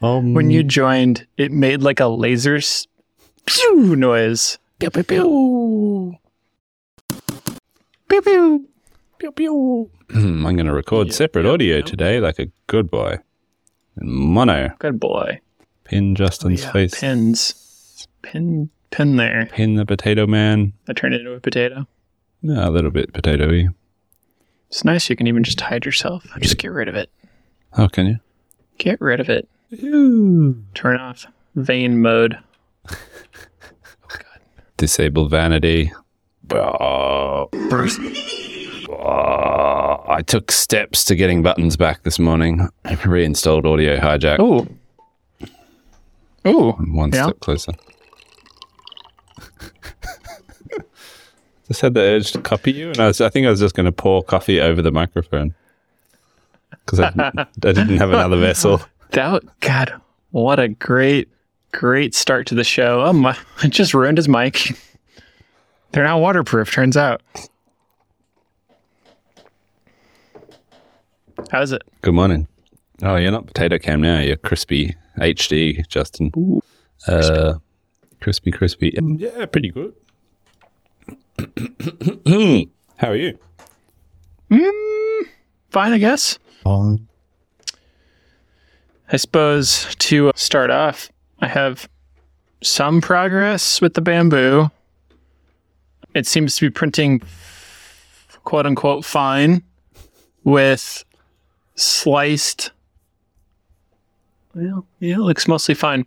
Um, when you joined, it made like a laser s- pew noise. Pew pew pew. Pew pew. Pew pew. Hmm, I'm going to record Yeah, separate yeah, audio yeah. today like a good boy. In mono. Good boy. Pin Justin's Yeah, face. Pins. Pin. Pin there. Pin the potato man. I turned it into a potato. Yeah, a little bit potatoy. It's nice. You can even just hide yourself. Just get rid of it. Oh, can you? Get rid of it. Turn off vain mode. Disable vanity. Oh, Bruce. Oh, I took steps to getting buttons back this morning. I reinstalled Audio Hijack. Oh. Oh. I'm one Yeah. step closer. just had the urge to copy you, and I, was, I think I was just going to pour coffee over the microphone because I, didn't- I didn't have another vessel. That God, what a great, great start to the show. Oh my! I just ruined his mic. They're not waterproof. Turns out. How's it? Good morning. Oh, you're not potato cam now. You're crispy HD, Justin. Uh, crispy, crispy. Um, Yeah, pretty good. How are you? Fine, I guess. I suppose to uh, start off, I have some progress with the Bambu. It seems to be printing quote unquote fine with sliced. Well, yeah, it looks mostly fine.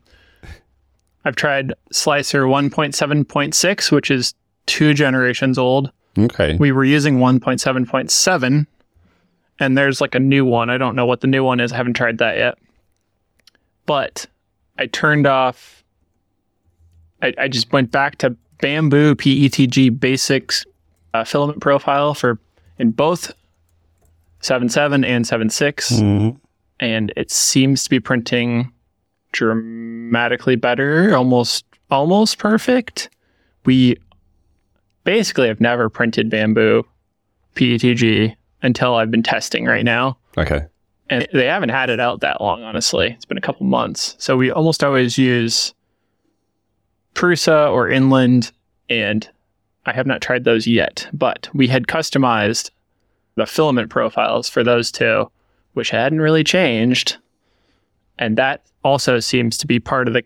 I've tried slicer 1.7.6, which is two generations old. Okay. We were using 1.7.7, and there's like a new one. I don't know what the new one is. I haven't tried that yet. But I turned off, I, I just went back to Bambu PETG Basics uh, filament profile for in both 7.7 and 7.6 Mhm. and it seems to be printing dramatically better, almost almost perfect. We basically have never printed Bambu PETG until I've been testing right now. Okay. And they haven't had it out that long, honestly. It's been a couple months. So we almost always use Prusa or Inland, and I have not tried those yet. But we had customized the filament profiles for those two, which hadn't really changed. And that also seems to be part of the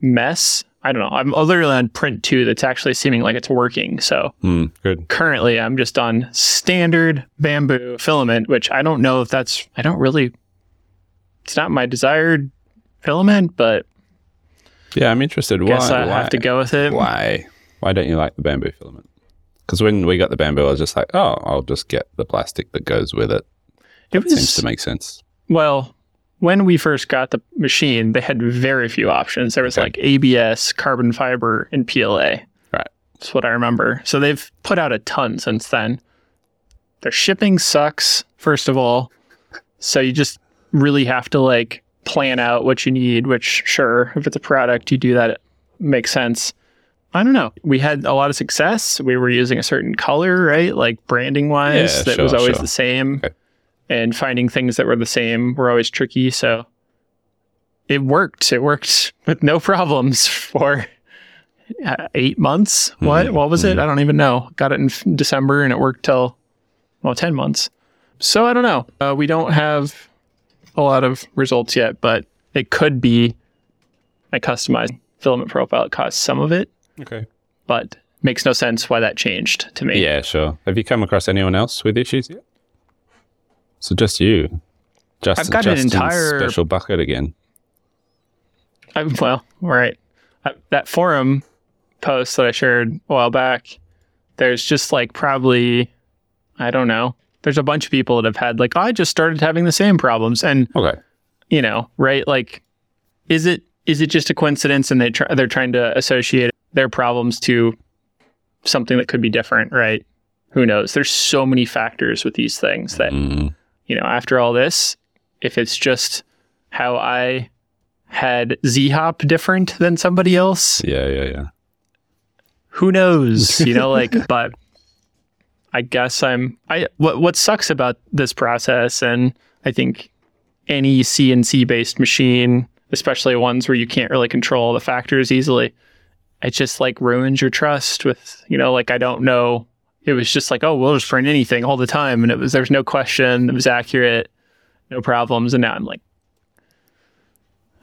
mess. I don't know. I'm literally on print two that's actually seeming like it's working. So Hmm. good. currently I'm just on standard Bambu filament, which I don't know if that's, I don't really, it's not my desired filament, but Yeah, I'm interested. guess why? I why? have to go with it. Why? Why don't you like the Bambu filament? Because when we got the Bambu, I was just like, oh, I'll just get the plastic that goes with it. It Seems was, to make sense. well, when we first got the machine, they had very few options. There was Okay. like ABS, carbon fiber, and PLA. Right. That's what I remember. So they've put out a ton since then. Their shipping sucks, first of all. So you just really have to like plan out what you need, which sure, if it's a product, you do that, it makes sense. I don't know. We had a lot of success. We were using a certain color, right? Like branding wise, Yeah, that sure, was always sure. the same. Okay. And finding things that were the same were always tricky. So it worked. It worked with no problems for uh, eight months. What? Mhm, What was it? I don't even know. Got it in f- December and it worked till, well, 10 months. So I don't know. Uh, we don't have a lot of results yet, but it could be a customized filament profile. It caused some of it, Okay. but makes no sense why that changed to me. Yeah, sure. Have you come across anyone else with issues yet? So just you. Just, I've got an entire- special bucket again. I, well, right. I, that forum post that I shared a while back, there's just like probably, I don't know, there's a bunch of people that have had like, I just started having the same problems. And, Okay. you know, right? Like, is it, is it just a coincidence and they try, they're trying to associate their problems to something that could be different, right? Who knows? There's so many factors with these things that Mm, you know, after all this, if it's just how I had Z Hop different than somebody else, yeah, yeah, yeah. who knows? You know, like, but I guess I'm. I what what sucks about this process, and I think any CNC based machine, especially ones where you can't really control the factors easily, it just like ruins your trust with, you know, like I don't know. It was just like, oh, we'll just print anything all the time. And it was, there's no question. It was accurate, no problems. And now I'm like,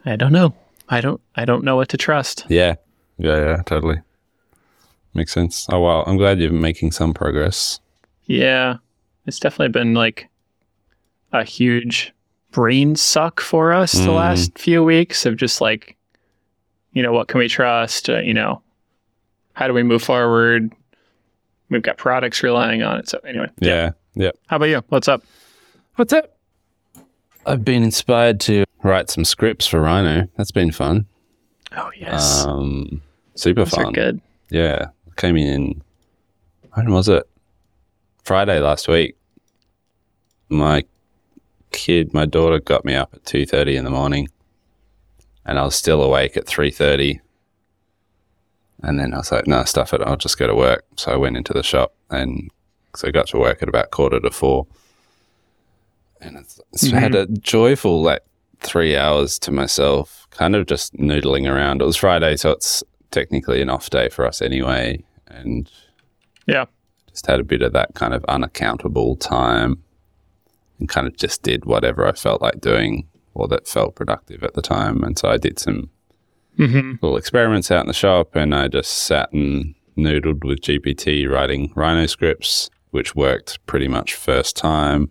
I don't know. I don't, I don't know what to trust. Yeah. Yeah, yeah, totally. Makes sense. Oh, wow. I'm glad you're making some progress. Yeah. It's definitely been like a huge brain suck for us the Mm. last few weeks of just like, you know, what can we trust? Uh, you know, how do we move forward? We've got products relying on it. So, anyway, Yeah. Yeah. how about you? What's up? What's up? I've been inspired to write some scripts for Rhino. That's been fun. Oh, yes. Um, super Those are fun. good. Yeah. Came in, when was it? Friday last week. My kid, my daughter got me up at 2.30 in the morning and I was still awake at 3.30. And then I was like, no, stuff it. I'll just go to work. So I went into the shop and so I got to work at about quarter to four. And it's, it's mm-hmm. had a joyful like three hours to myself, kind of just noodling around. It was Friday, so it's technically an off day for us anyway. And Yeah. just had a bit of that kind of unaccountable time and kind of just did whatever I felt like doing or that felt productive at the time. And so I did some Mm-hmm. little experiments out in the shop and I just sat and noodled with GPT writing Rhino scripts, which worked pretty much first time.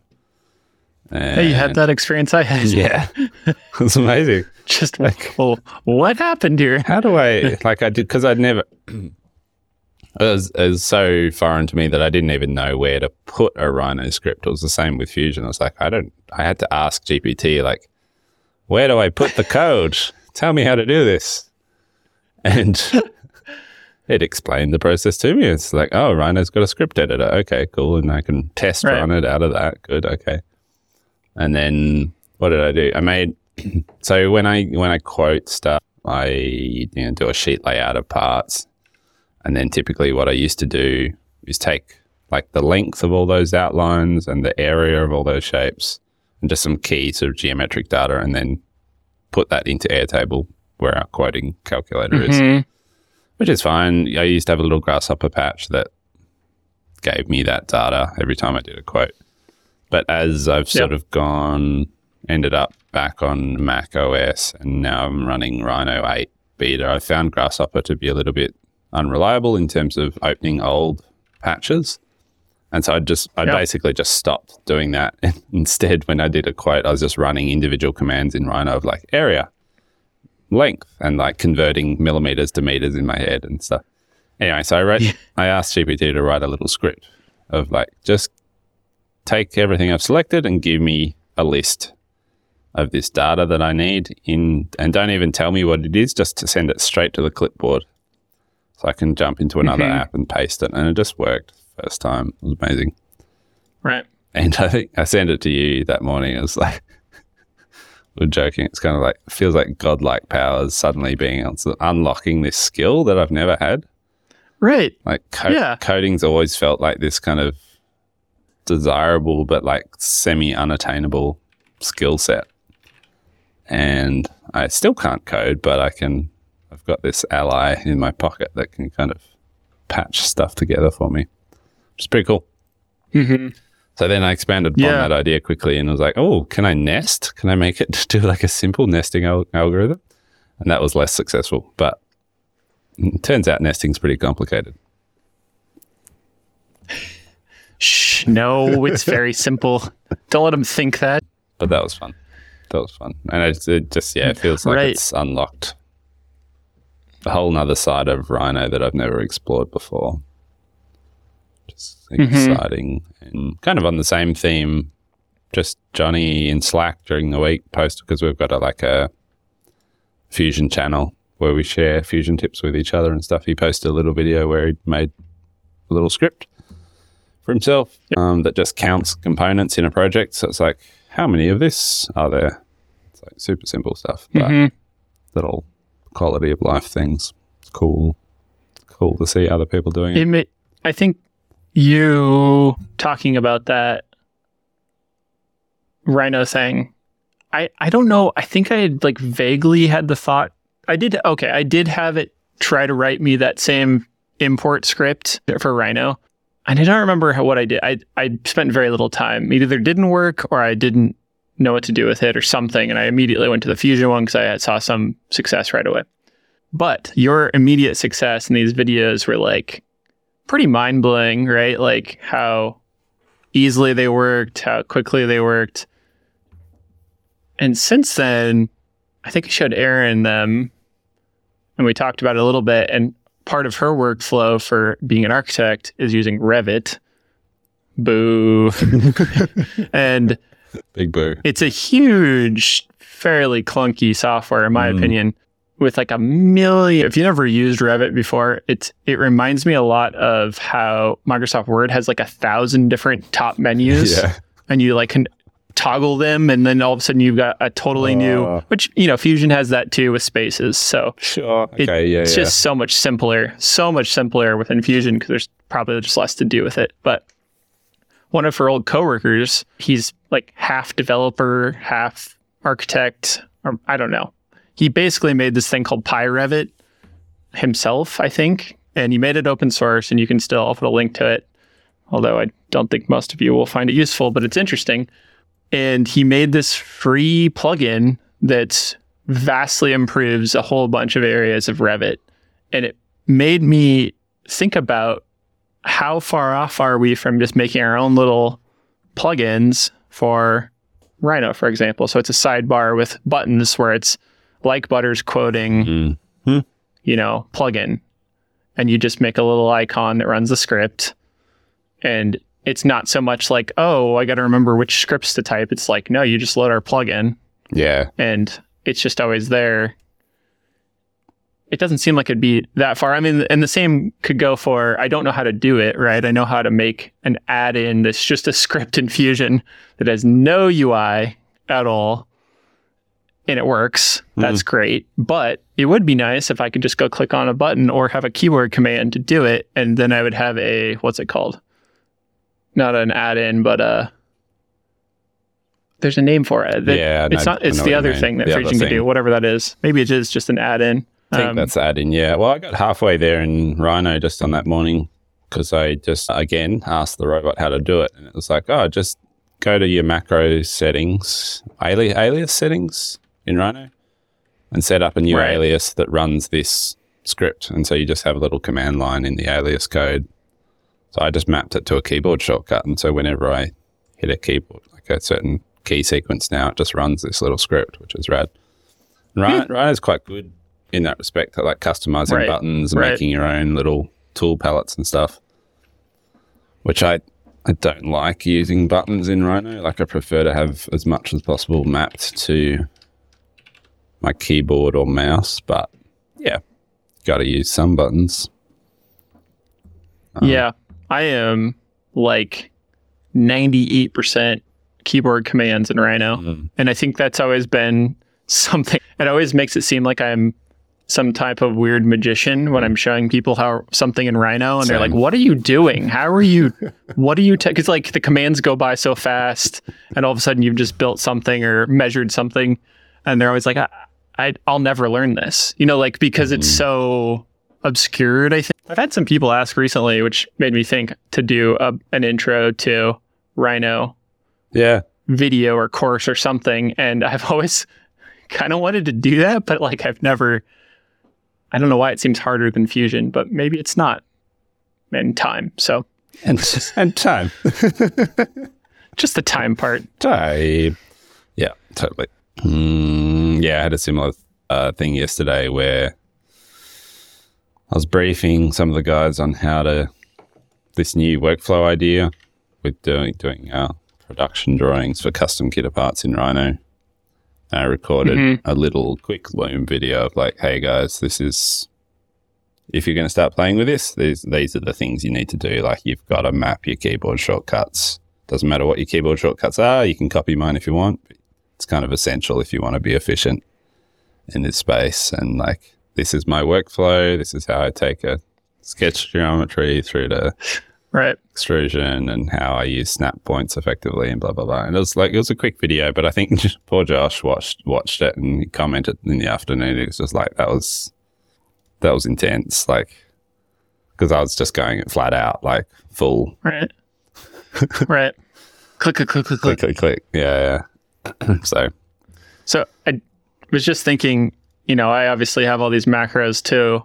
And Hey, you had that experience I had. Yeah. it's amazing. Just, like, well, what happened here? How do I like I did because I'd never it was, it was so foreign to me that I didn't even know where to put a Rhino script. It was the same with Fusion. I was like, I don't I had to ask GPT like, where do I put the code? Tell me how to do this. And it explained the process to me. It's like, oh, Rhino's got a script editor. Okay, cool. And I can test Right. run it out of that. Good, okay. And then what did I do? I made so when I when I quote stuff, I you know, do a sheet layout of parts, and then typically what I used to do is take like the length of all those outlines and the area of all those shapes, and just some key sort of geometric data, and then put that into Airtable where our quoting calculator is, Mhm. which is fine. I used to have a little grasshopper patch that gave me that data every time I did a quote. But as I've sort of gone, ended up back on Mac OS, and now I'm running Rhino 8 beta, I found Grasshopper to be a little bit unreliable in terms of opening old patches. And so I just, I Yeah. basically just stopped doing that. Instead, when I did a quote, I was just running individual commands in Rhino of like area, length, and like converting millimeters to meters in my head and stuff. Anyway, so I wrote, I asked GPT to write a little script of like just take everything I've selected and give me a list of this data that I need in, and don't even tell me what it is, just to send it straight to the clipboard, so I can jump into another Mhm. app and paste it, and it just worked first time. It was amazing. Right. And I think I sent it to you that morning. It was like, we're joking. It's kind of like, feels like godlike powers suddenly being able to unlocking this skill that I've never had. Right. Like, co- Yeah. coding's always felt like this kind of desirable but like semi unattainable skill set. And I still can't code, but I can, I've got this ally in my pocket that can kind of patch stuff together for me, is pretty cool. hmm So then I expanded upon Yeah. that idea quickly and I was like, oh, can I nest? Can I make it do like a simple nesting al- algorithm? And that was less successful. But it turns out nesting's pretty complicated. Shh. No, it's very simple. Don't let them think that. But that was fun. That was fun. And it, it just, yeah, it feels like Right. it's unlocked a whole nother side of Rhino that I've never explored before. Just exciting. And kind of on the same theme, just Jonny in Slack during the week posted because we've got a, like a Fusion channel where we share Fusion tips with each other and stuff. He posted a little video where he made a little script for himself um, that just counts components in a project. So it's like, how many of this are there? It's like super simple stuff, but Mhm. little quality of life things. It's cool. Cool to see other people doing it. It may, I think you talking about that Rhino thing I I don't know. I think I had like vaguely had the thought. I did okay. I did have it try to write me that same import script for Rhino. And I don't remember how, what I did. I I spent very little time. Either didn't work or I didn't know what to do with it or something. And I immediately went to the Fusion one because I saw some success right away. But your immediate success in these videos were like pretty mind blowing, right? Like how easily they worked, how quickly they worked. And since then, I think I showed Erin them and we talked about it a little bit. And part of her workflow for being an architect is using Revit. Boo. and Big boo. it's a huge, fairly clunky software, in my Mm. opinion, with like a million. If you never used Revit before, it's it reminds me a lot of how Microsoft Word has like a thousand different top menus, Yeah. and you like can toggle them, and then all of a sudden you've got a totally new. Oh. Which you know, Fusion has that too with spaces. So Sure. It- Okay. yeah. it's yeah. just so much simpler, so much simpler within Fusion because there's probably just less to do with it. But one of her old coworkers, he's like half developer, half architect, or I don't know. He basically made this thing called PyRevit himself, I think, and he made it open source, and you can still I'll put a link to it. Although I don't think most of you will find it useful, but it's interesting. And he made this free plugin that vastly improves a whole bunch of areas of Revit. And it made me think about how far off are we from just making our own little plugins for Rhino, for example. So it's a sidebar with buttons where it's like Butters quoting, Mm. you know, plugin. And you just make a little icon that runs the script. And it's not so much like, oh, I got to remember which scripts to type. It's like, no, you just load our plugin Yeah. and it's just always there. It doesn't seem like it'd be that far. I mean, and the same could go for I don't know how to do it, right? I know how to make an add in that's just a script in Fusion that has no UI at all. And it works. That's great. But it would be nice if I could just go click on a button or have a keyboard command to do it. And then I would have a, what's it called? Not an add in, but a, there's a name for it. Yeah, it's not. I It's the other thing that The Fusion can do, whatever that is. Maybe it is just an add-in. I think Um, that's adding. Yeah. Well, I got halfway there in Rhino just on that morning because I just again asked the robot how to do it, and it was like, oh, just go to your macro settings, ali- alias settings in Rhino, and set up a new Right. alias that runs this script. And so you just have a little command line in the alias code. So I just mapped it to a keyboard shortcut, and so whenever I hit a keyboard, like a certain key sequence now, it just runs this little script, which is rad. And Rhino, hmm. Rhino's quite good in that respect, like customizing Right. buttons and Right. making your own little tool palettes and stuff. Which I I don't like using buttons in Rhino. Like I prefer to have as much as possible mapped to my keyboard or mouse. But yeah, got to use some buttons. yeah, I am like 98% keyboard commands in Rhino. Mm. And I think that's always been something. It always makes it seem like I'm some type of weird magician when I'm showing people how something in Rhino and they're like, "What are you doing? How are you? What are you?" Because like the commands go by so fast, and all of a sudden you've just built something or measured something, and they're always like, I, "I'll never learn this," you know, like because it's mm-hmm. so obscured. I think I've had some people ask recently, which made me think to do a, an intro to Rhino Yeah, video or course or something and i've always kind of wanted to do that but like i've never i don't know why it seems harder than fusion but maybe it's not And time so and and time, just the time part time. Yeah, totally. Mm, yeah, I had a similar uh, thing yesterday where I was briefing some of the guys on how to this new workflow idea with doing doing uh, production drawings for custom kit parts in Rhino. And I recorded Mhm. a little quick Loom video of like, "Hey guys, this is if you're going to start playing with this, these these are the things you need to do. Like, you've got to map your keyboard shortcuts. Doesn't matter what your keyboard shortcuts are. You can copy mine if you want. It's kind of essential if you want to be efficient in this space. And like, this is my workflow. This is how I take a sketch geometry through to Right. extrusion and how I use snap points effectively and blah blah blah. And it was like it was a quick video, but I think just poor Josh watched watched it and he commented in the afternoon. It was just like that was that was intense, like because I was just going flat out, like full Right. right. Click, click, click, click, click. click click click. Yeah, yeah. so So I was just thinking, you know, I obviously have all these macros too.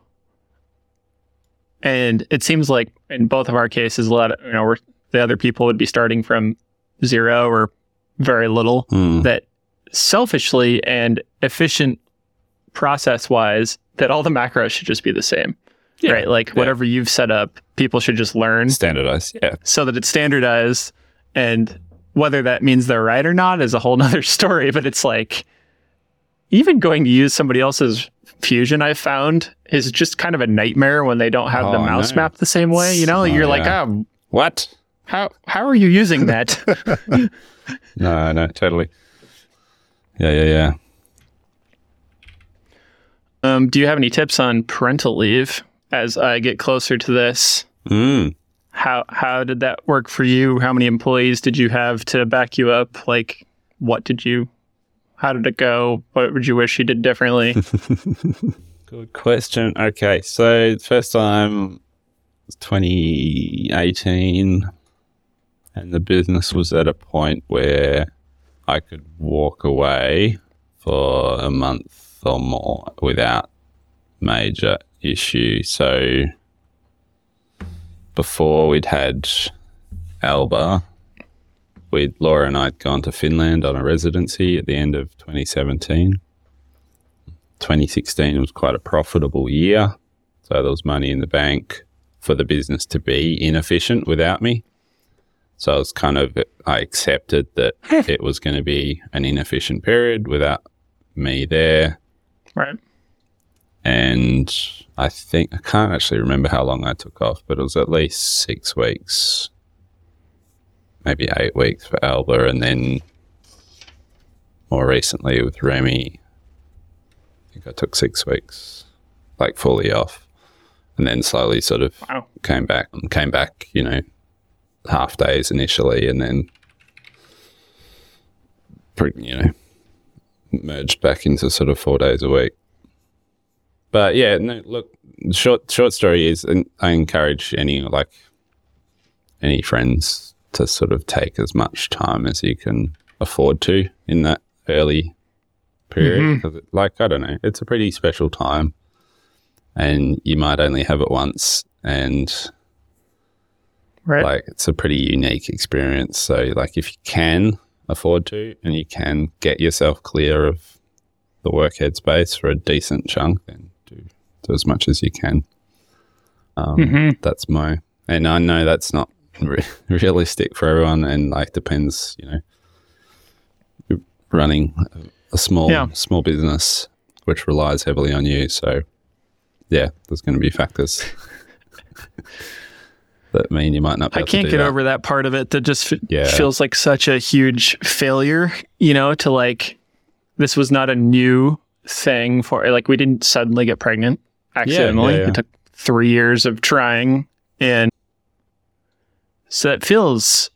And it seems like in both of our cases, a lot of, you know, we're, the other people would be starting from zero or very little. hmm. That selfishly and efficient process wise, that all the macros should just be the same. Yeah. Right. Like Yeah. whatever you've set up, people should just learn standardized. Yeah, so that it's standardized and whether that means they're right or not is a whole nother story but it's like even going to use somebody else's fusion i've found is just kind of a nightmare when they don't have the Oh, I mouse map the same way you know Oh, you're like yeah. oh what? how how are you using that No, no, totally. Yeah, yeah, yeah. um, do you have any tips on parental leave as i get closer to this Mm. How how did that work for you how many employees did you have to back you up like what did you how did it go what would you wish you did differently Good question. Okay, so first time was 2018, and the business was at a point where I could walk away for a month or more without major issue. So before we'd had Alba, we'd Laura and I'd gone to Finland on a residency at the end of 2017. 2016 was quite a profitable year. So there was money in the bank for the business to be inefficient without me. So I was kind of, I accepted that it was going to be an inefficient period without me there. right And I think, I can't actually remember how long I took off, but it was at least six weeks, maybe eight weeks for Alba. And then more recently with Remy, I think I took six weeks, like fully off. And then slowly sort of wow came back, came back, you know, half days initially, and then, you know, merged back into sort of four days a week. But yeah, no, look, short short story is, and I encourage any like any friends to sort of take as much time as you can afford to in that early period. Mhm. Because, like, I don't know, it's a pretty special time, and you might only have it once, and right like it's a pretty unique experience. So like if you can afford to and you can get yourself clear of the work headspace for a decent chunk, then do as much as you can. Um, Mhm. That's my and I know that's not re- realistic for everyone, and like depends, you know, running a- small Yeah. small business which relies heavily on you. So yeah, there's going to be factors. That mean you might not. Be I able can't do get that. over that part of it that just f- Yeah. feels like such a huge failure, you know, to like, this was not a new thing for, like, we didn't suddenly get pregnant accidentally. yeah, yeah. It took three years of trying. And so it feels,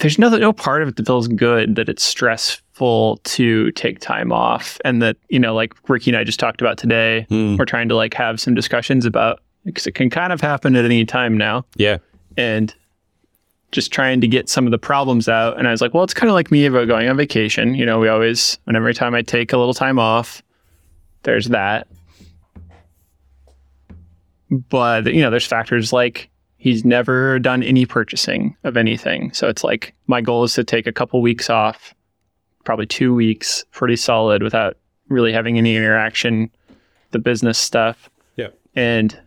there's no, no part of it that feels good that it's stressful to take time off. And that, you know, like Ricky and I just talked about today, Hmm. we're trying to like have some discussions about, because it can kind of happen at any time now Yeah. and just trying to get some of the problems out. And I was like, well, it's kind of like me about going on vacation. You know, we always, and every time I take a little time off, there's that. But, you know, there's factors like he's never done any purchasing of anything. So it's like my goal is to take a couple weeks off, probably two weeks, pretty solid without really having any interaction, the business stuff. Yeah. And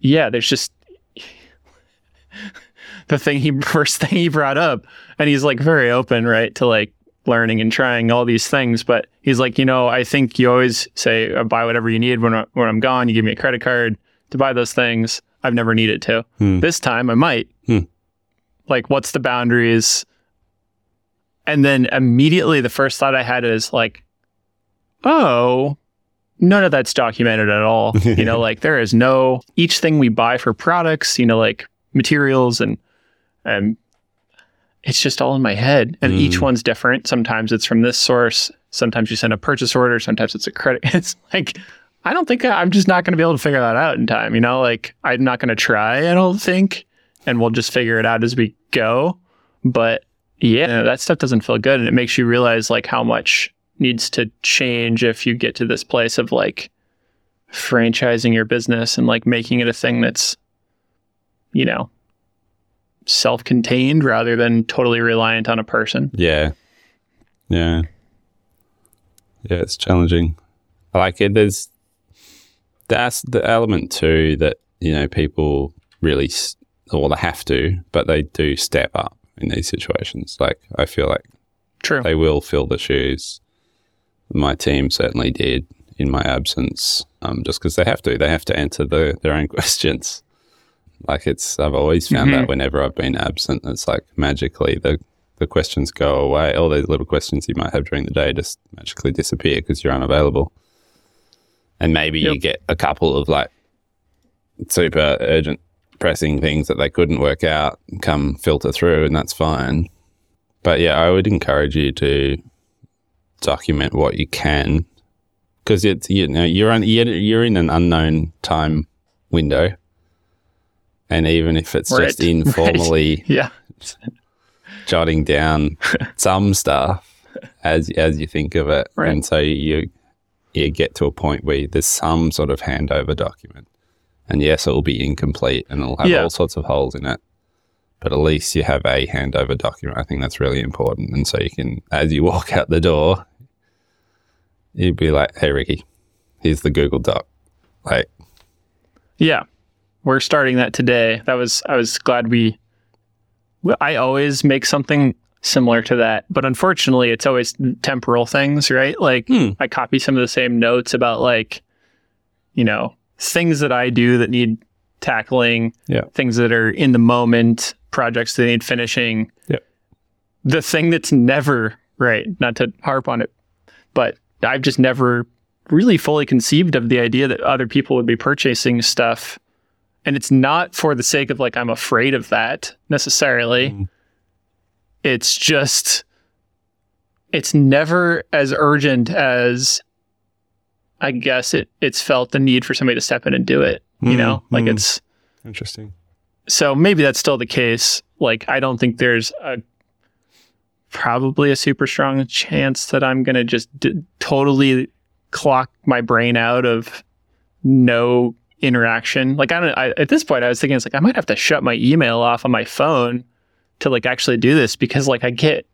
yeah, there's just the thing he first thing he brought up and he's like very open right to like learning and trying all these things but he's like you know i think you always say uh, buy whatever you need when, I, when i'm gone you give me a credit card to buy those things i've never needed to Hmm. this time i might Hmm. like what's the boundaries and then immediately the first thought i had is like oh none of that's documented at all. you know, like there is no each thing we buy for products, you know, like materials and and it's just all in my head. And each Mm. one's different. Sometimes it's from this source. Sometimes you send a purchase order. Sometimes it's a credit. It's like I don't think I, I'm just not going to be able to figure that out in time. You know, like I'm not going to try. I don't think, and we'll just figure it out as we go. But yeah, that stuff doesn't feel good, and it makes you realize like how much needs to change if you get to this place of like franchising your business and like making it a thing that's, you know, self-contained rather than totally reliant on a person. Yeah. Yeah. Yeah, it's challenging. I like it. There's that's the element too that you know people really or they have to, but they do step up in these situations. Like I feel like True. they will fill the shoes. My team certainly did in my absence, um, just because they have to. They have to answer the, their own questions. Like it's, I've always found Mhm. that whenever I've been absent, it's like magically the the questions go away. All those little questions you might have during the day just magically disappear because you're unavailable. And maybe you get a couple of like super urgent, pressing things that they couldn't work out come filter through, and that's fine. But yeah, I would encourage you to document what you can because it's you know you're on you're, you're in an unknown time window, and even if it's just right. informally yeah. jotting down some stuff as as you think of it, Right. and so you you get to a point where there's some sort of handover document, and yes, it will be incomplete and it'll have Yeah. all sorts of holes in it, but at least you have a handover document. I think that's really important, and so you can, as you walk out the door, you'd be like, "Hey, Ricky, here's the Google Doc." Like, Yeah. We're starting that today. That was I was glad we I always make something similar to that, but unfortunately it's always temporal things, right? Like Hmm. I copy some of the same notes about like you know, things that I do that need tackling, Yeah. things that are in the moment, projects that need finishing. Yep. The thing that's never right, not to harp on it, but I've just never really fully conceived of the idea that other people would be purchasing stuff. And it's not for the sake of like, I'm afraid of that necessarily. Mm. It's just, it's never as urgent as I guess it, it's felt the need for somebody to step in and do it. You Mm, know, like mm. it's, interesting. so maybe that's still the case. Like, I don't think there's a probably a super strong chance that I'm going to just d- totally clock my brain out of no interaction. Like, I don't, I, at this point, I was thinking, it's like, I might have to shut my email off on my phone to like actually do this because like I get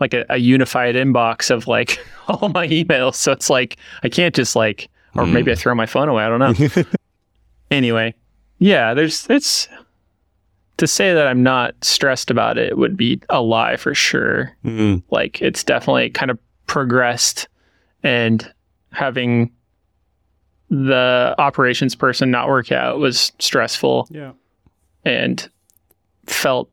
like a, a unified inbox of like all my emails. So it's like, I can't just like, or Mm. maybe I throw my phone away. I don't know. anyway, yeah, there's it's to say that I'm not stressed about it would be a lie for sure. Mm. Like it's definitely kind of progressed and having the operations person not work out was stressful Yeah. and felt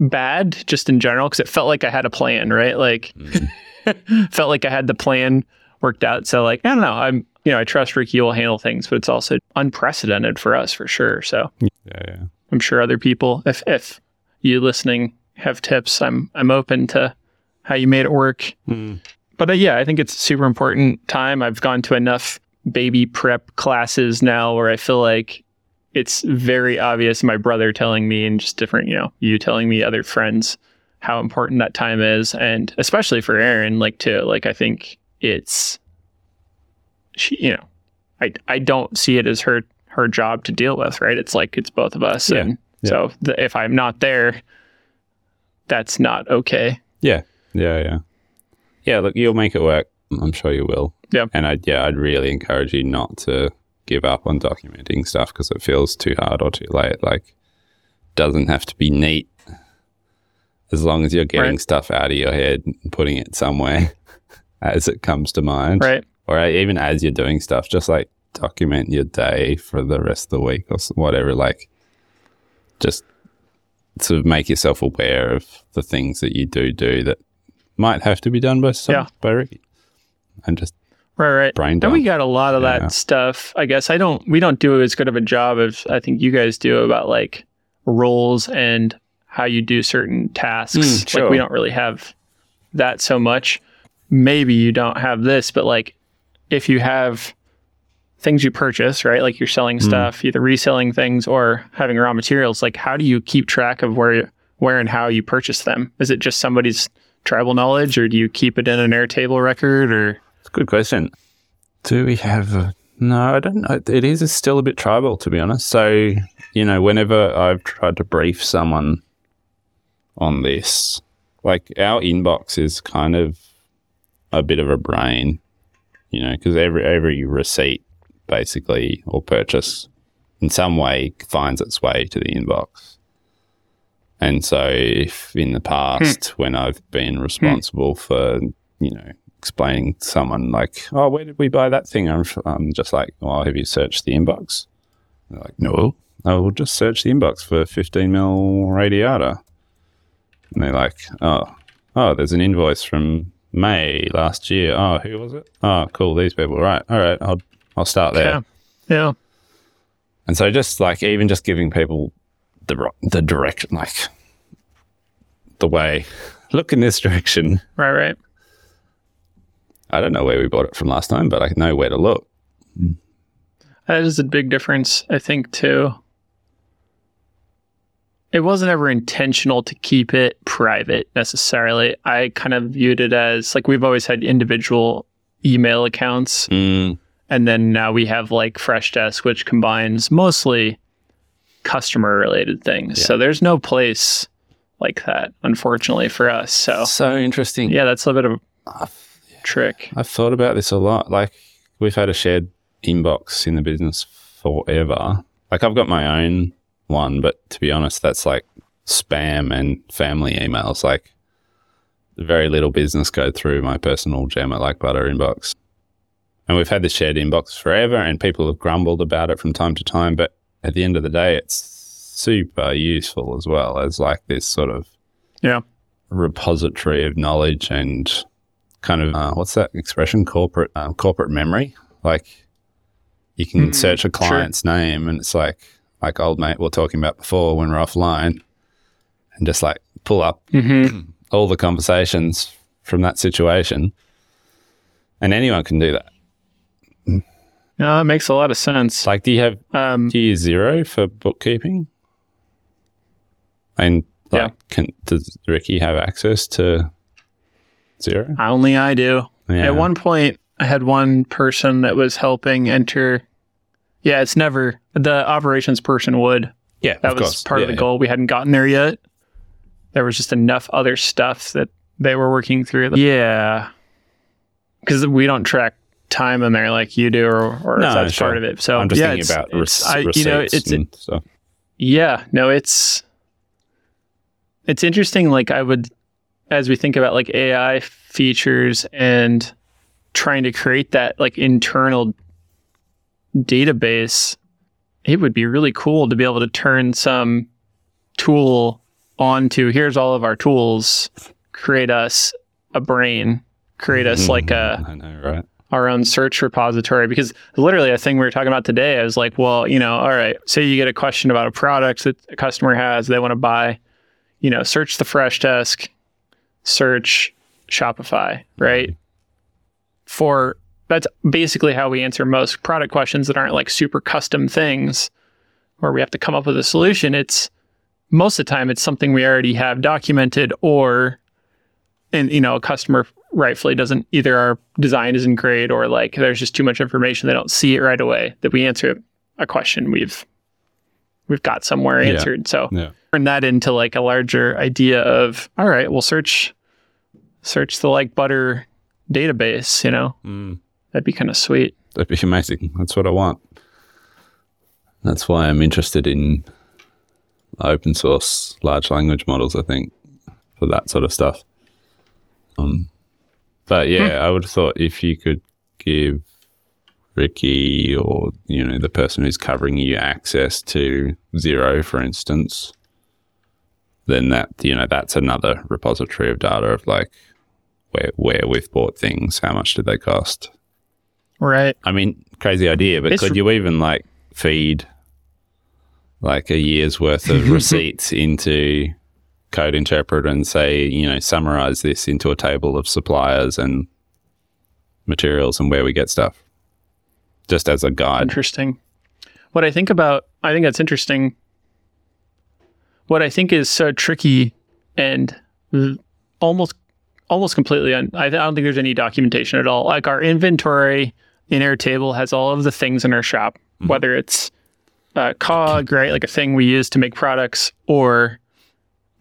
bad just in general because it felt like I had a plan, right? Like Mm. felt like I had the plan worked out. So like, I don't know. I'm, you know, I trust Ricky will handle things, but it's also unprecedented for us for sure. So Yeah, yeah. I'm sure other people, if, if you listening have tips, I'm, I'm open to how you made it work. Mm. But uh, yeah, I think it's a super important time. I've gone to enough baby prep classes now where I feel like it's very obvious. My brother telling me, and just different, you know, you telling me, other friends, how important that time is, and especially for Erin like too. Like I think it's, she, you know, I I don't see it as her her job to deal with, right? It's like it's both of us, Yeah. and Yeah. so the, if I'm not there, that's not okay. Yeah, yeah, yeah. Yeah, look, you'll make it work. I'm sure you will. Yeah. And I, yeah, I'd really encourage you not to give up on documenting stuff because it feels too hard or too late. Like, doesn't have to be neat. As long as you're getting Right. stuff out of your head and putting it somewhere as it comes to mind, Right. or even as you're doing stuff, just like document your day for the rest of the week or whatever. Like, just to make yourself aware of the things that you do do that might have to be done by some, Yeah. by Ricky, and just Right, right. brain And we got a lot of Yeah. that stuff. I guess I don't. We don't do as good of a job as I think you guys do about like roles and how you do certain tasks. Mm, Like we don't really have that so much. Maybe you don't have this, but like if you have things you purchase, right? Like you're selling Mm. stuff, either reselling things or having raw materials. Like how do you keep track of where where and how you purchase them? Is it just somebody's tribal knowledge, or do you keep it in an Airtable record, or good question. Do we have no, I don't know. It is still a bit tribal, to be honest. So, you know, whenever I've tried to brief someone on this, like our inbox is kind of a bit of a brain, you know, because every, every receipt basically or purchase in some way finds its way to the inbox. And so, if in the past, hmm. when I've been hmm. responsible for, you know, explaining to someone like, "Oh, where did we buy that thing?" I'm, I'm just like, "Well, have you searched the inbox?" They're like, "No." I will just search the inbox for 15 mil radiata. And they're like, "Oh, oh, there's an invoice from May last year. Oh, who was it? Oh, cool, these people. Right, all right, I'll I'll start there." yeah, yeah, And so just like even just giving people the the direction, like the way, look in this direction. right, right. I don't know where we bought it from last time, but I know where to look. That is a big difference, I think, too. It wasn't ever intentional to keep it private necessarily. I kind of viewed it as like we've always had individual email accounts, Mm, and then now we have like Freshdesk, which combines mostly customer related things. Yeah. So there's no place like that, unfortunately, for us. So so interesting. yeah, that's a bit of a I've, trick. I've thought about this a lot. Like we've had a shared inbox in the business forever. Like I've got my own one, but to be honest, that's like spam and family emails. Like very little business go through my personal Jem at like butter inbox. And we've had the shared inbox forever and people have grumbled about it from time to time, but at the end of the day it's super useful as well as like this sort of Yeah. repository of knowledge and kind of uh, what's that expression? Corporate um, corporate memory. Like you can Mm, search a client's name and it's like like old mate we are talking about before when we're offline and just like pull up hmm all the conversations from that situation. And anyone can do that. No, that makes a lot of sense. like do you have Um, do you Xero for bookkeeping? And like Yeah. can does ricky have access to Xero only I do. yeah. At one point, I had one person that was helping enter. Yeah, it's never the operations person would. yeah That of was course. part of Yeah, the goal. We hadn't gotten there yet. There was just enough other stuff that they were working through. Yeah, because we don't track time in there like you do, or, or No, that's sure. part of it. So I'm just yeah, thinking it's- about it's- rec- I- you know, it's stuff. yeah, no, it's it's interesting. Like I would, as we think about like AI features and trying to create that like internal database, it would be really cool to be able to turn some tool onto here's all of our tools, create us a brain, create us mm-hmm. like a know, right? our own search repository. Because literally a thing we were talking about today I was like, well, you know, all right, say you get a question about a product that a customer has, they want to buy, you know, search the Freshdesk, search Shopify, right? For that's basically how we answer most product questions that aren't like super custom things where we have to come up with a solution. It's most of the time it's something we already have documented or and you know, a customer rightfully doesn't either our design isn't great or like there's just too much information they don't see it right away that we answer a question we've we've got somewhere Yeah. answered so Yeah. turn that into like a larger idea of all right we'll search search the like butter database you know Mm, that'd be kind of sweet that'd be amazing. That's what I want. That's why I'm interested in open source large language models, I think, for that sort of stuff. Um, but yeah, I would have thought if you could give Ricky or, you know, the person who's covering you access to Xero, for instance, then that, you know, that's another repository of data of like where, where we've bought things, how much did they cost, Right. I mean, crazy idea, but It's- could you even like feed like a year's worth of receipts into Code Interpreter and say, you know, summarize this into a table of suppliers and materials and where we get stuff, just as a god. Interesting. What I think about, I think that's interesting. What I think is so tricky and almost, almost completely, un, I, don't think there's any documentation at all. Like our inventory in Airtable has all of the things in our shop, mm-hmm. whether it's a cog, right, like a thing we use to make products, or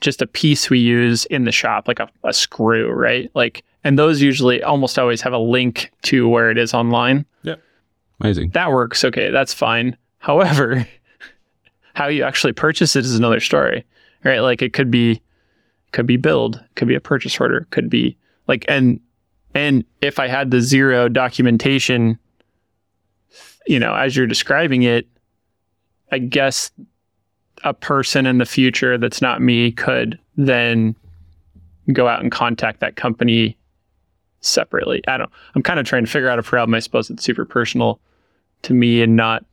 just a piece we use in the shop, like a, a screw, right? Like, and those usually almost always have a link to where it is online Amazing. that works. Okay, that's fine. However, how you actually purchase it is another story, right? Like it could be, could be build, could be a purchase order, could be like, and and if I had the zero documentation, you know, as you're describing it, I guess a person in the future that's not me could then go out and contact that company separately. I don't. I'm kind of trying to figure out a problem. I suppose it's super personal to me and not.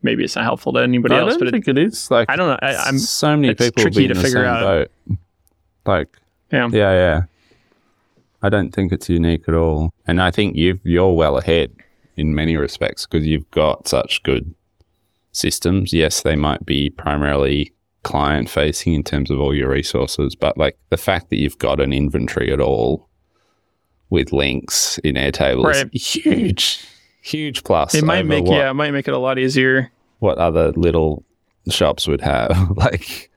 Maybe it's not helpful to anybody I else, but it, think it is. Like, I don't know. I, I'm so many it's people tricky be to figure out. boat. Like, yeah. yeah, yeah. I don't think it's unique at all, and I think you've you're well ahead in many respects because you've got such good systems. Yes, they might be primarily client facing in terms of all your resources, but like the fact that you've got an inventory at all with links in Airtable Right. is huge, huge plus. It might make what, yeah, it might make it a lot easier. what other little shops would have. like,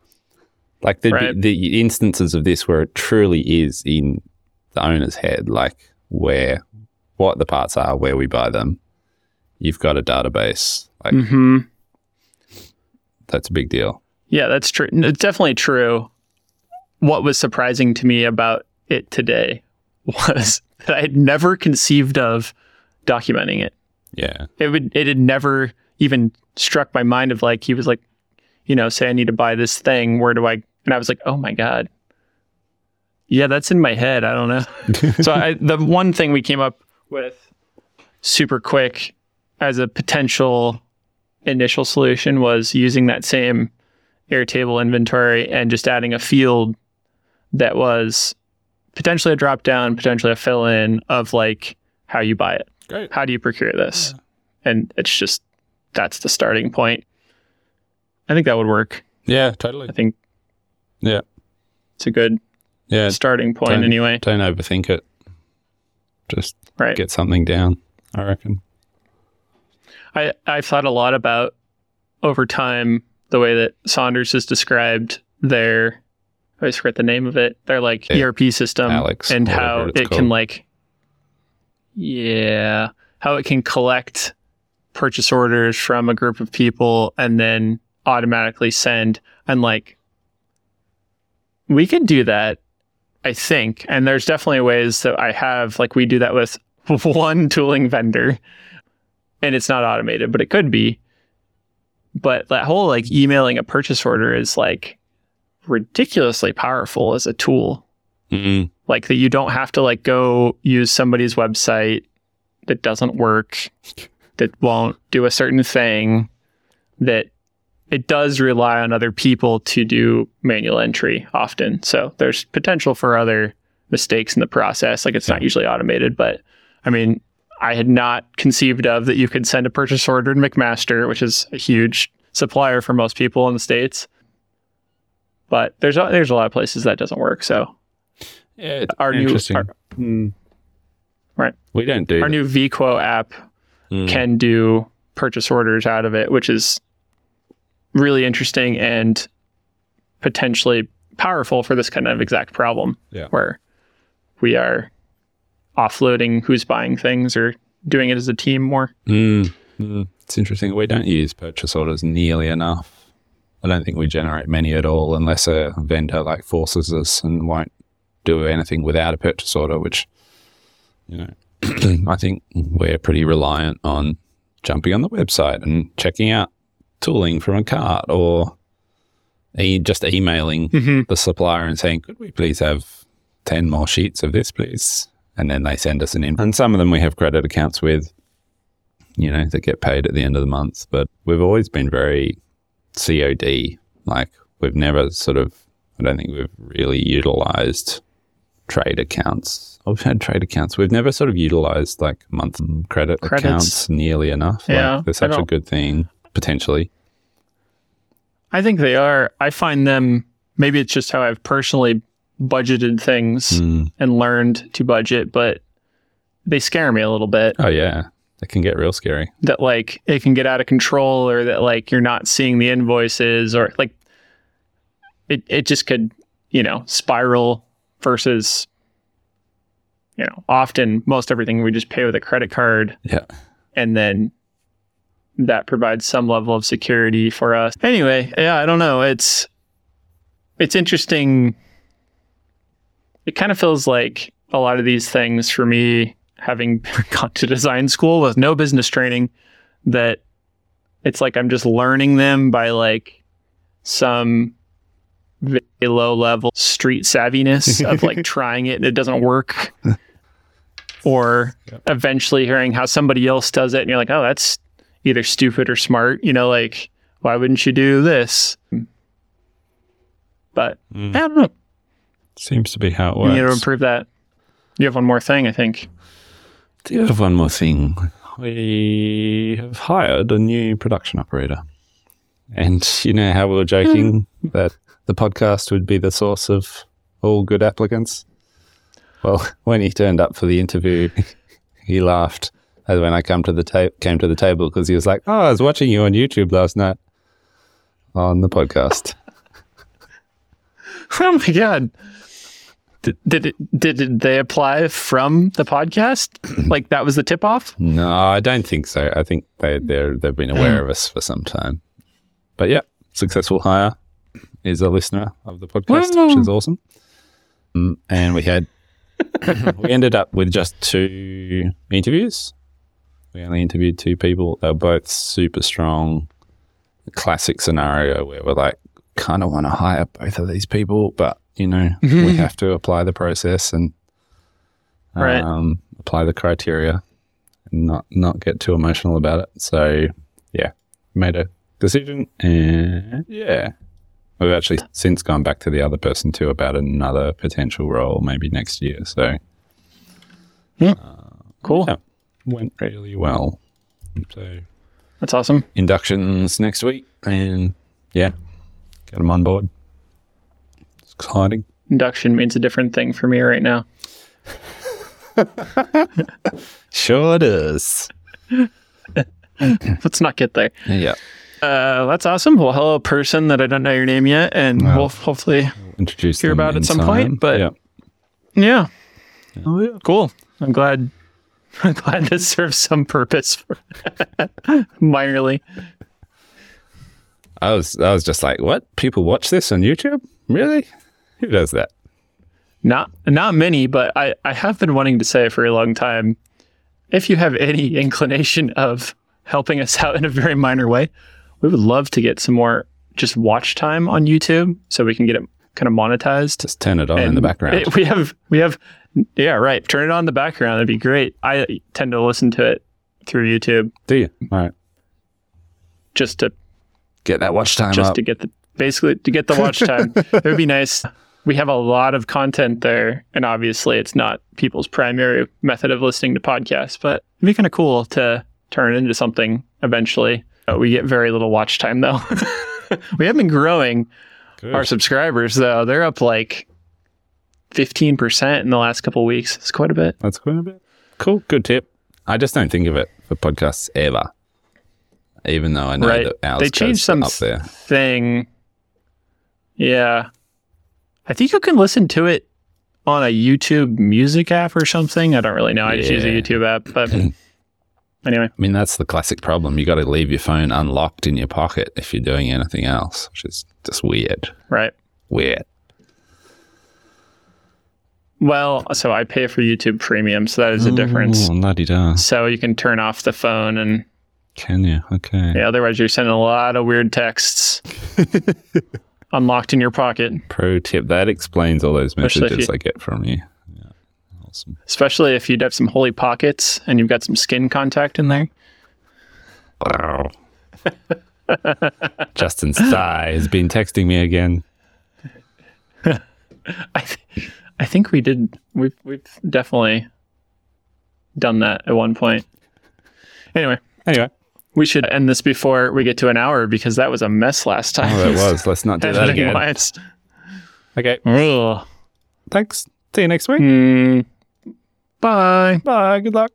like the Right. the instances of this where it truly is in the owner's head, like where what the parts are, where we buy them. You've got a database. Like hmm that's a big deal. Yeah, that's true. It's definitely true. What was surprising to me about it today was that I had never conceived of documenting it. Yeah. It would it had never even struck my mind of like he was like, you know, say I need to buy this thing, where do I and I was like, "Oh my god." Yeah, that's in my head. I don't know. so I, the one thing we came up with super quick as a potential initial solution was using that same Airtable inventory and just adding a field that was potentially a drop down, potentially a fill in of like how you buy it. Great. How do you procure this? And it's just that's the starting point. I think that would work. Yeah, totally. I think Yeah. it's a good Yeah. starting point Don't- anyway. Don't overthink it. Just Right. get something down, I reckon. I, I've thought a lot about over time the way that Saunders has described their I always forget the name of it. Their like Yeah. ERP system Alex, and how it's it can like yeah, how it can collect purchase orders from a group of people and then automatically send and like we could do that I think and there's definitely ways that I have like we do that with one tooling vendor and it's not automated, but it could be. But that whole like emailing a purchase order is like ridiculously powerful as a tool. Mm-mm. Like that you don't have to like go use somebody's website that doesn't work, that won't do a certain thing, that it does rely on other people to do manual entry often. So there's potential for other mistakes in the process. Like it's not usually automated, but I mean, I had not conceived of that you could send a purchase order to McMaster, which is a huge supplier for most people in the states. But there's a, there's a lot of places that doesn't work. So Yeah, our new interesting. our, Right. We don't do our new VQuo app Mm. can do purchase orders out of it, which is really interesting and potentially powerful for this kind of exact problem. Yeah. Where we are offloading who's buying things or doing it as a team more. Mm, mm. It's interesting. We don't use purchase orders nearly enough. I don't think we generate many at all unless a vendor like forces us and won't do anything without a purchase order, which, you know, I think we're pretty reliant on jumping on the website and checking out tooling from a cart or e- just emailing Mm-hmm. the supplier and saying, could we please have 10 more sheets of this, please? And then they send us an in. And some of them we have credit accounts with. you know, that get paid at the end of the month. But we've always been very COD. Like we've never sort of, I don't think we've really utilized trade accounts. We've had trade accounts. We've never sort of utilized like month credit Credits. accounts nearly enough. Yeah, like, they're such a good thing potentially. I think they are. I find them, maybe it's just how I've personally budgeted things Mm. and learned to budget, but they scare me a little bit Oh yeah, it can get real scary. that like it can get out of control or that like you're not seeing the invoices or like it, it just could, you know, spiral versus, you know, often most everything we just pay with a credit card Yeah. and then that provides some level of security for us. Anyway, yeah, I don't know. It's it's interesting. It kind of feels like a lot of these things for me, having gone to design school with no business training, that it's like I'm just learning them by like some very low level street savviness of like trying it and it doesn't work. or eventually hearing how somebody else does it and you're like, oh, that's either stupid or smart. You know, like, why wouldn't you do this? But Mm. I don't know. Seems to be how it You works. need to improve that. You have one more thing, I think. Do you have one more thing? We have hired a new production operator. And you know how we were joking that the podcast would be the source of all good applicants? Well, when he turned up for the interview, he laughed as when I come to the ta- came to the table because he was like, "Oh, I was watching you on YouTube last night on the podcast." Oh my god. Did, did it did they apply from the podcast? like that was the tip off? No, I don't think so. I think they they're, they've been aware of us for some time. But yeah, successful hire is a listener of the podcast, which is awesome. Mm, and we had we ended up with just two interviews. We only interviewed two people. They were both super strong. Classic scenario where we're like, kind of want to hire both of these people, but you know, we have to apply the process and Right. um, apply the criteria and not not get too emotional about it. So yeah, made a decision and yeah. We've actually since gone back to the other person too about another potential role maybe next year. So uh, Cool. yeah, went really well. So That's awesome. inductions next week and yeah, get them on board. It's exciting. Induction means a different thing for me right now. Sure does. Let's not get there. Yeah. Uh, that's awesome. Well, hello, person that I don't know your name yet, and Well. we'll hopefully, Introduce Hear about at some time. point, but- yeah. yeah, Oh yeah. cool. I'm glad. I'm glad this serves some purpose, for minorly. I was I was just like, what? People watch this on YouTube? Really? Who does that? Not not many, but I I have been wanting to say for a long time. If you have any inclination of helping us out in a very minor way, we would love to get some more just watch time on YouTube, so we can get it kind of monetized. Just turn it on in the background. it- we have we have yeah right. Turn it on in the background. That'd be great. I tend to listen to it through YouTube Do you? All right. just to Get that watch time just up. to get the basically to get the watch time. it would be nice. We have a lot of content there, and obviously it's not people's primary method of listening to podcasts, but it'd be kind of cool to turn it into something eventually. Uh, we get very little watch time though. we have been growing Good. our subscribers though. They're up like 15% in the last couple of weeks. It's quite a bit. That's quite a bit. Cool. Good tip. I just don't think of it for podcasts ever. Even though I know Right. that ours They changed some up there. thing. Yeah. I think you can listen to it on a YouTube music app or something. I don't really know. I just use a YouTube app, but anyway, I mean, that's the classic problem. You got to leave your phone unlocked in your pocket if you're doing anything else, which is just weird. right. Weird. Well, so I pay for YouTube Premium, so that is a difference. Oh, da. So you can turn off the phone and Can you? Okay. yeah, otherwise you're sending a lot of weird texts unlocked in your pocket, Pro tip. That explains all those messages you- I get from you. Awesome. especially if you'd have some holey pockets and you've got some skin contact in there. Justin Sty has been texting me again. I, th- I think we did. We've we've definitely done that at one point. Anyway, Anyway, we should end this before we get to an hour because that was a mess last time. oh, that was. Let's not do that again. Okay. Ugh. Thanks. See you next week. Mm. Bye. Bye. Good luck.